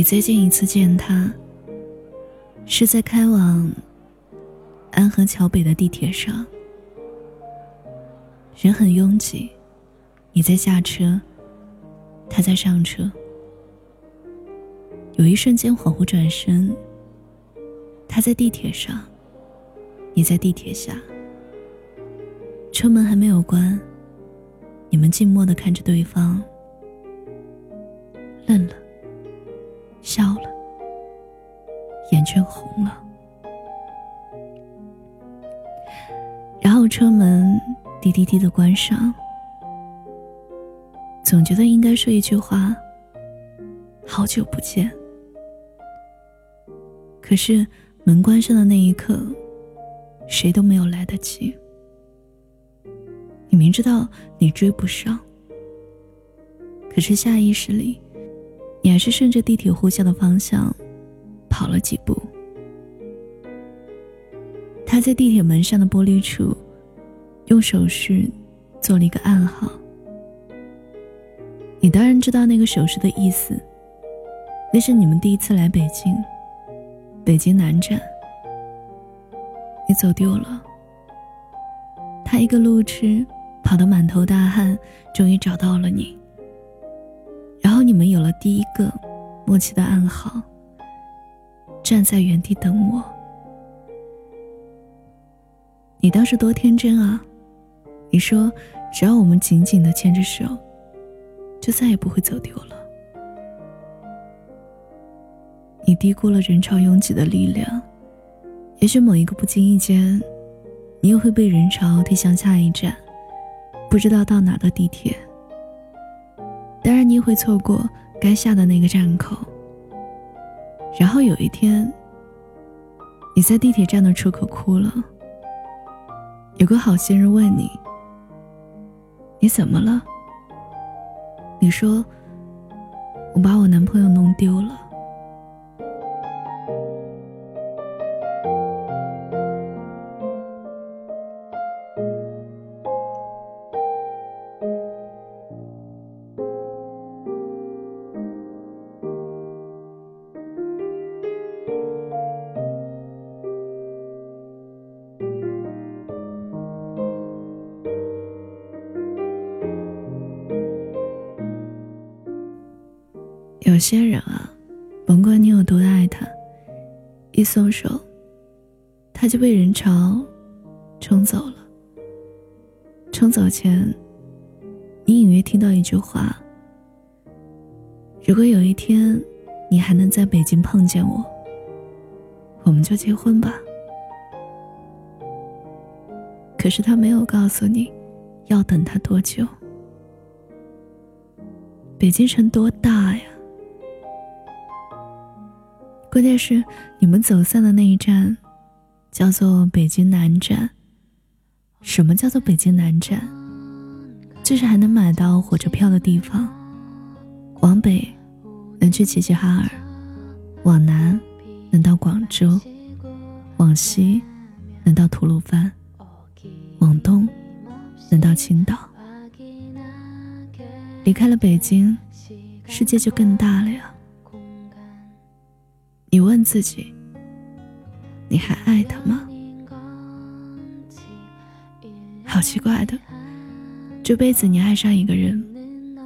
你最近一次见他，是在开往安河桥北的地铁上，人很拥挤，你在下车，他在上车。有一瞬间恍惚转身，他在地铁上，你在地铁下，车门还没有关，你们静默的看着对方。愣了，笑了，眼圈红了，然后车门滴滴滴的关上。总觉得应该说一句话：“好久不见。”可是门关上的那一刻，谁都没有来得及。你明知道你追不上，可是下意识里。你还是顺着地铁呼啸的方向跑了几步。他在地铁门上的玻璃处，用手势做了一个暗号。你当然知道那个手势的意思，那是你们第一次来北京，北京南站。你走丢了，他一个路痴，跑得满头大汗，终于找到了你。你们有了第一个默契的暗号。站在原地等我。你当时多天真啊！你说只要我们紧紧的牵着手，就再也不会走丢了。你低估了人潮拥挤的力量，也许某一个不经意间，你又会被人潮推向下一站，不知道到哪的地铁。当然，你也会错过该下的那个站口。然后有一天，你在地铁站的出口哭了。有个好心人问你：“你怎么了？”你说：“我把我男朋友弄丢了。”有些人啊，甭管你有多爱他，一松手，他就被人潮冲走了。冲走前，你隐约听到一句话：“如果有一天你还能在北京碰见我，我们就结婚吧。”可是他没有告诉你，要等他多久。北京城多大呀！关键是你们走散的那一站，叫做北京南站。什么叫做北京南站？就是还能买到火车票的地方。往北能去齐齐哈尔，往南能到广州，往西能到吐鲁番，往东能到青岛。离开了北京，世界就更大了呀。自己：你还爱他吗？好奇怪的，这辈子你爱上一个人，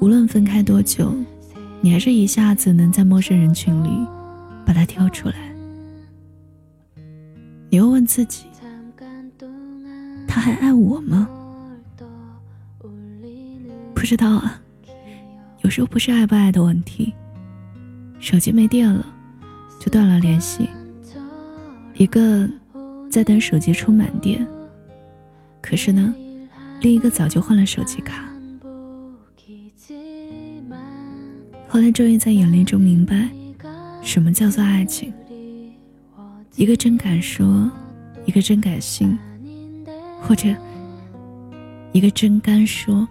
无论分开多久，你还是一下子能在陌生人群里把他挑出来。你又问自己：他还爱我吗？不知道啊，有时候不是爱不爱的问题，手机没电了。就断了联系。一个在等手机充满电，可是呢，另一个早就换了手机卡。后来终于在眼泪中明白，什么叫做爱情。一个真敢说，一个真敢信，或者一个真敢说，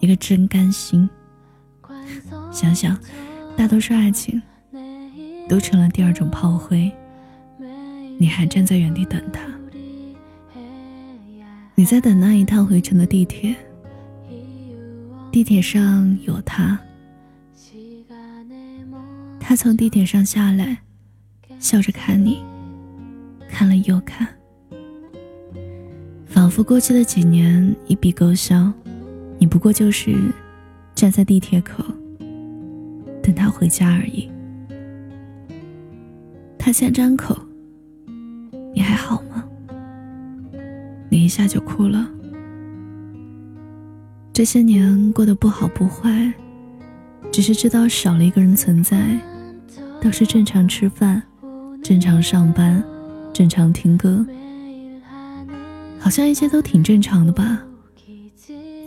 一个真甘心。想想，大多数爱情。都成了第二种炮灰，你还站在原地等他。你在等那一趟回程的地铁，地铁上有他，他从地铁上下来，笑着看你，看了又看，仿佛过去的几年一笔勾销，你不过就是站在地铁口等他回家而已。他先张口：“你还好吗？”你一下就哭了。这些年过得不好不坏，只是知道少了一个人存在，倒是正常吃饭，正常上班，正常听歌，好像一切都挺正常的吧。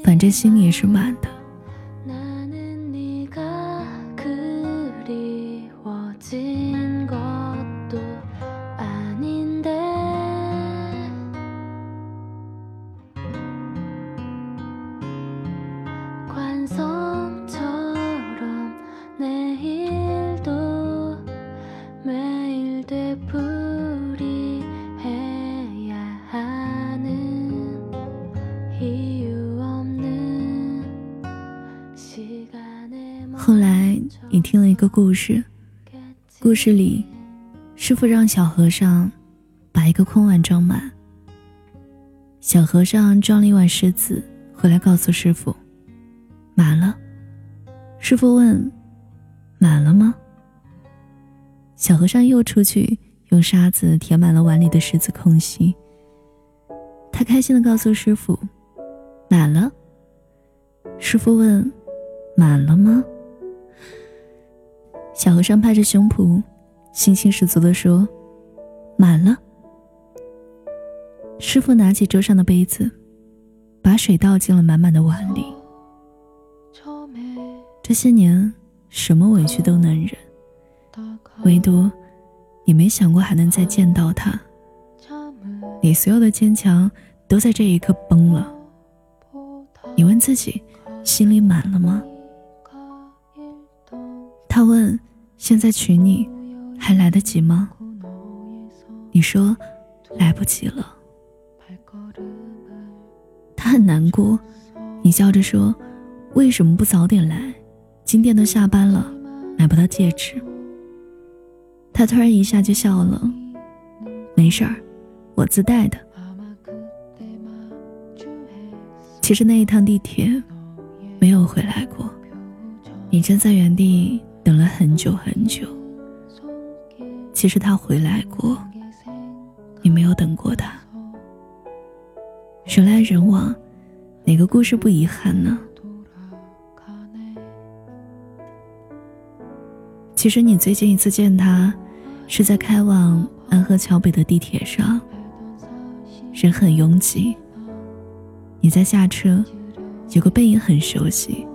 反正心里也是满的。后来，你听了一个故事，故事里，师傅让小和尚把一个空碗装满。小和尚装了一碗石子回来，告诉师傅，满了。师傅问：“满了吗？”小和尚又出去用沙子填满了碗里的石子空隙。他开心的告诉师傅：“满了。”师傅问：“满了吗？”小和尚拍着胸脯，信心十足地说：“满了。”师傅拿起桌上的杯子，把水倒进了满满的碗里。这些年，什么委屈都能忍，唯独你没想过还能再见到他。你所有的坚强都在这一刻崩了。你问自己，心里满了吗？他问。现在娶你还来得及吗？你说来不及了。他很难过，你笑着说：“为什么不早点来？今天都下班了，买不到戒指。”他突然一下就笑了：“没事儿，我自带的。”其实那一趟地铁没有回来过，你站在原地。等了很久很久，其实他回来过，你没有等过他。人来人往，哪个故事不遗憾呢？其实你最近一次见他，是在开往安河桥北的地铁上，人很拥挤。你在下车，有个背影很熟悉。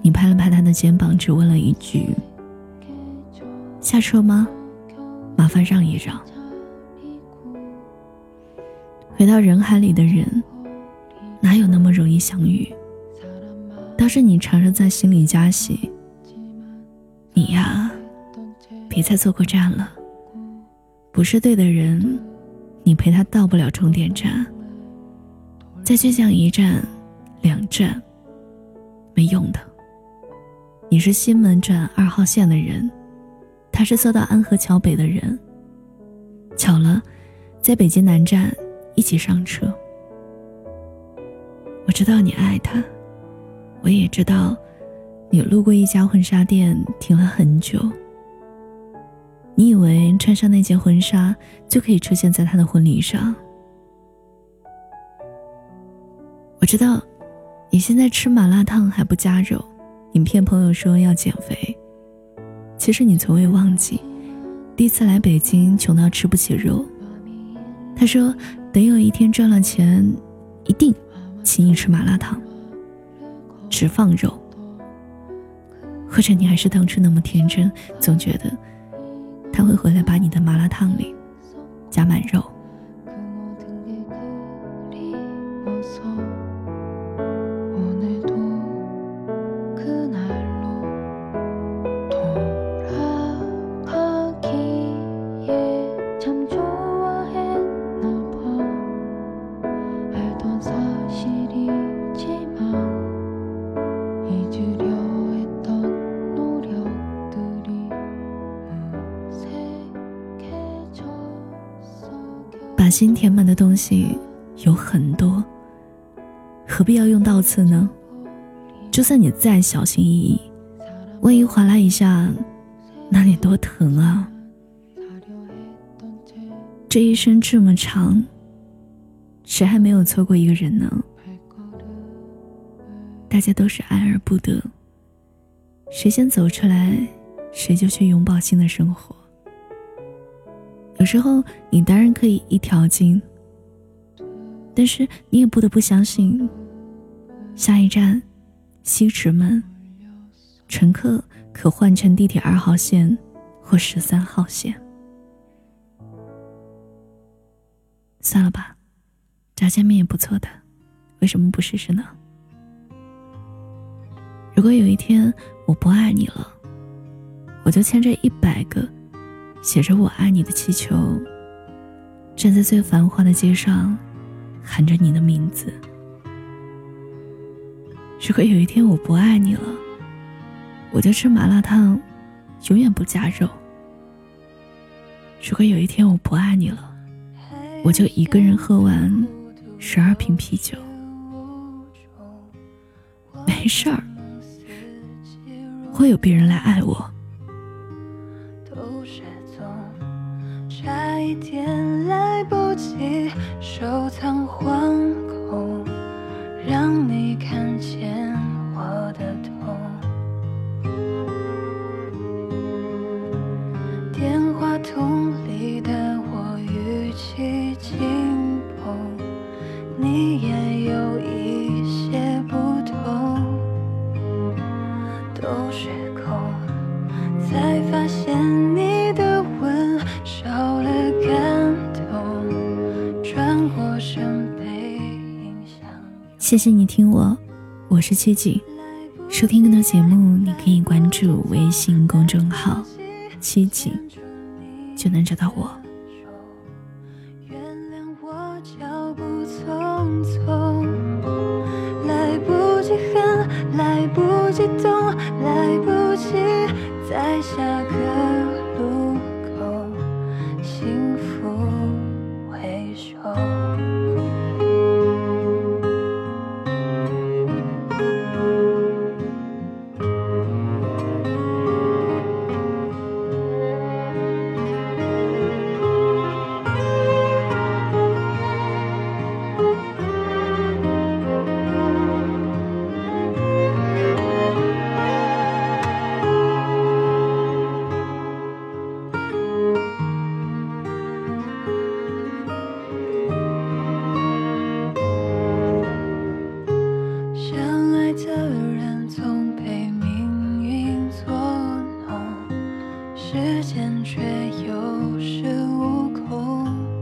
你拍了拍他的肩膀，只问了一句：“下车吗？麻烦让一让。”回到人海里的人，哪有那么容易相遇？倒是你常常在心里加戏。你呀，别再坐过站了。不是对的人，你陪他到不了终点站。再倔强一站、两站，没用的。你是西门转二号线的人，他是坐到安河桥北的人。巧了，在北京南站一起上车。我知道你爱他，我也知道，你路过一家婚纱店停了很久。你以为穿上那件婚纱就可以出现在他的婚礼上。我知道，你现在吃麻辣烫还不加肉。你骗朋友说要减肥，其实你从未忘记，第一次来北京穷到吃不起肉。他说等有一天赚了钱，一定请你吃麻辣烫，只放肉。或者你还是当初那么天真，总觉得他会回来把你的麻辣烫里加满肉。心填满的东西有很多，何必要用倒刺呢？就算你再小心翼翼，万一划拉一下，那得多疼啊！这一生这么长，谁还没有错过一个人呢？大家都是爱而不得，谁先走出来，谁就去拥抱新的生活。有时候你当然可以一条筋，但是你也不得不相信，下一站。西直门，乘客可换乘地铁二号线或十三号线。算了吧，炸酱面也不错的，为什么不试试呢？如果有一天我不爱你了，我就牵着一百个写着“我爱你”的气球，站在最繁华的街上，喊着你的名字。如果有一天我不爱你了，我就吃麻辣烫，永远不加肉。如果有一天我不爱你了，我就一个人喝完十二瓶啤酒。没事儿，会有别人来爱我。一点来不及收藏黄谢谢你听我，我是七锦。收听更多节目，你可以关注微信公众号“七锦”，就能找到我。却有恃无恐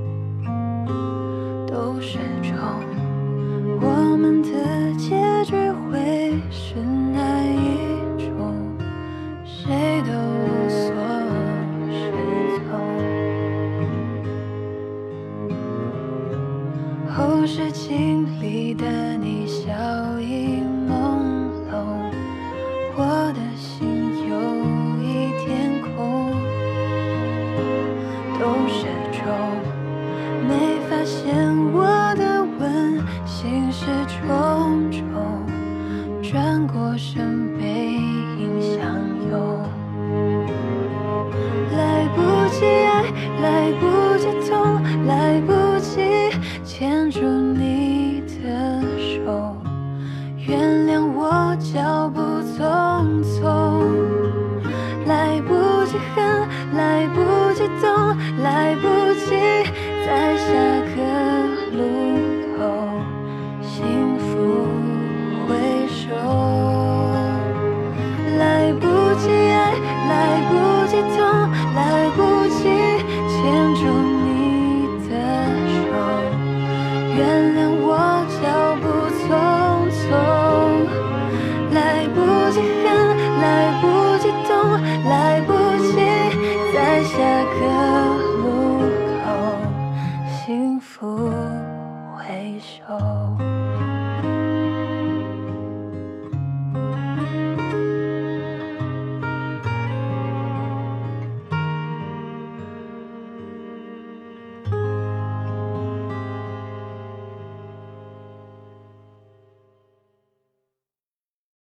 及恨，来不及懂，来不及在下个路。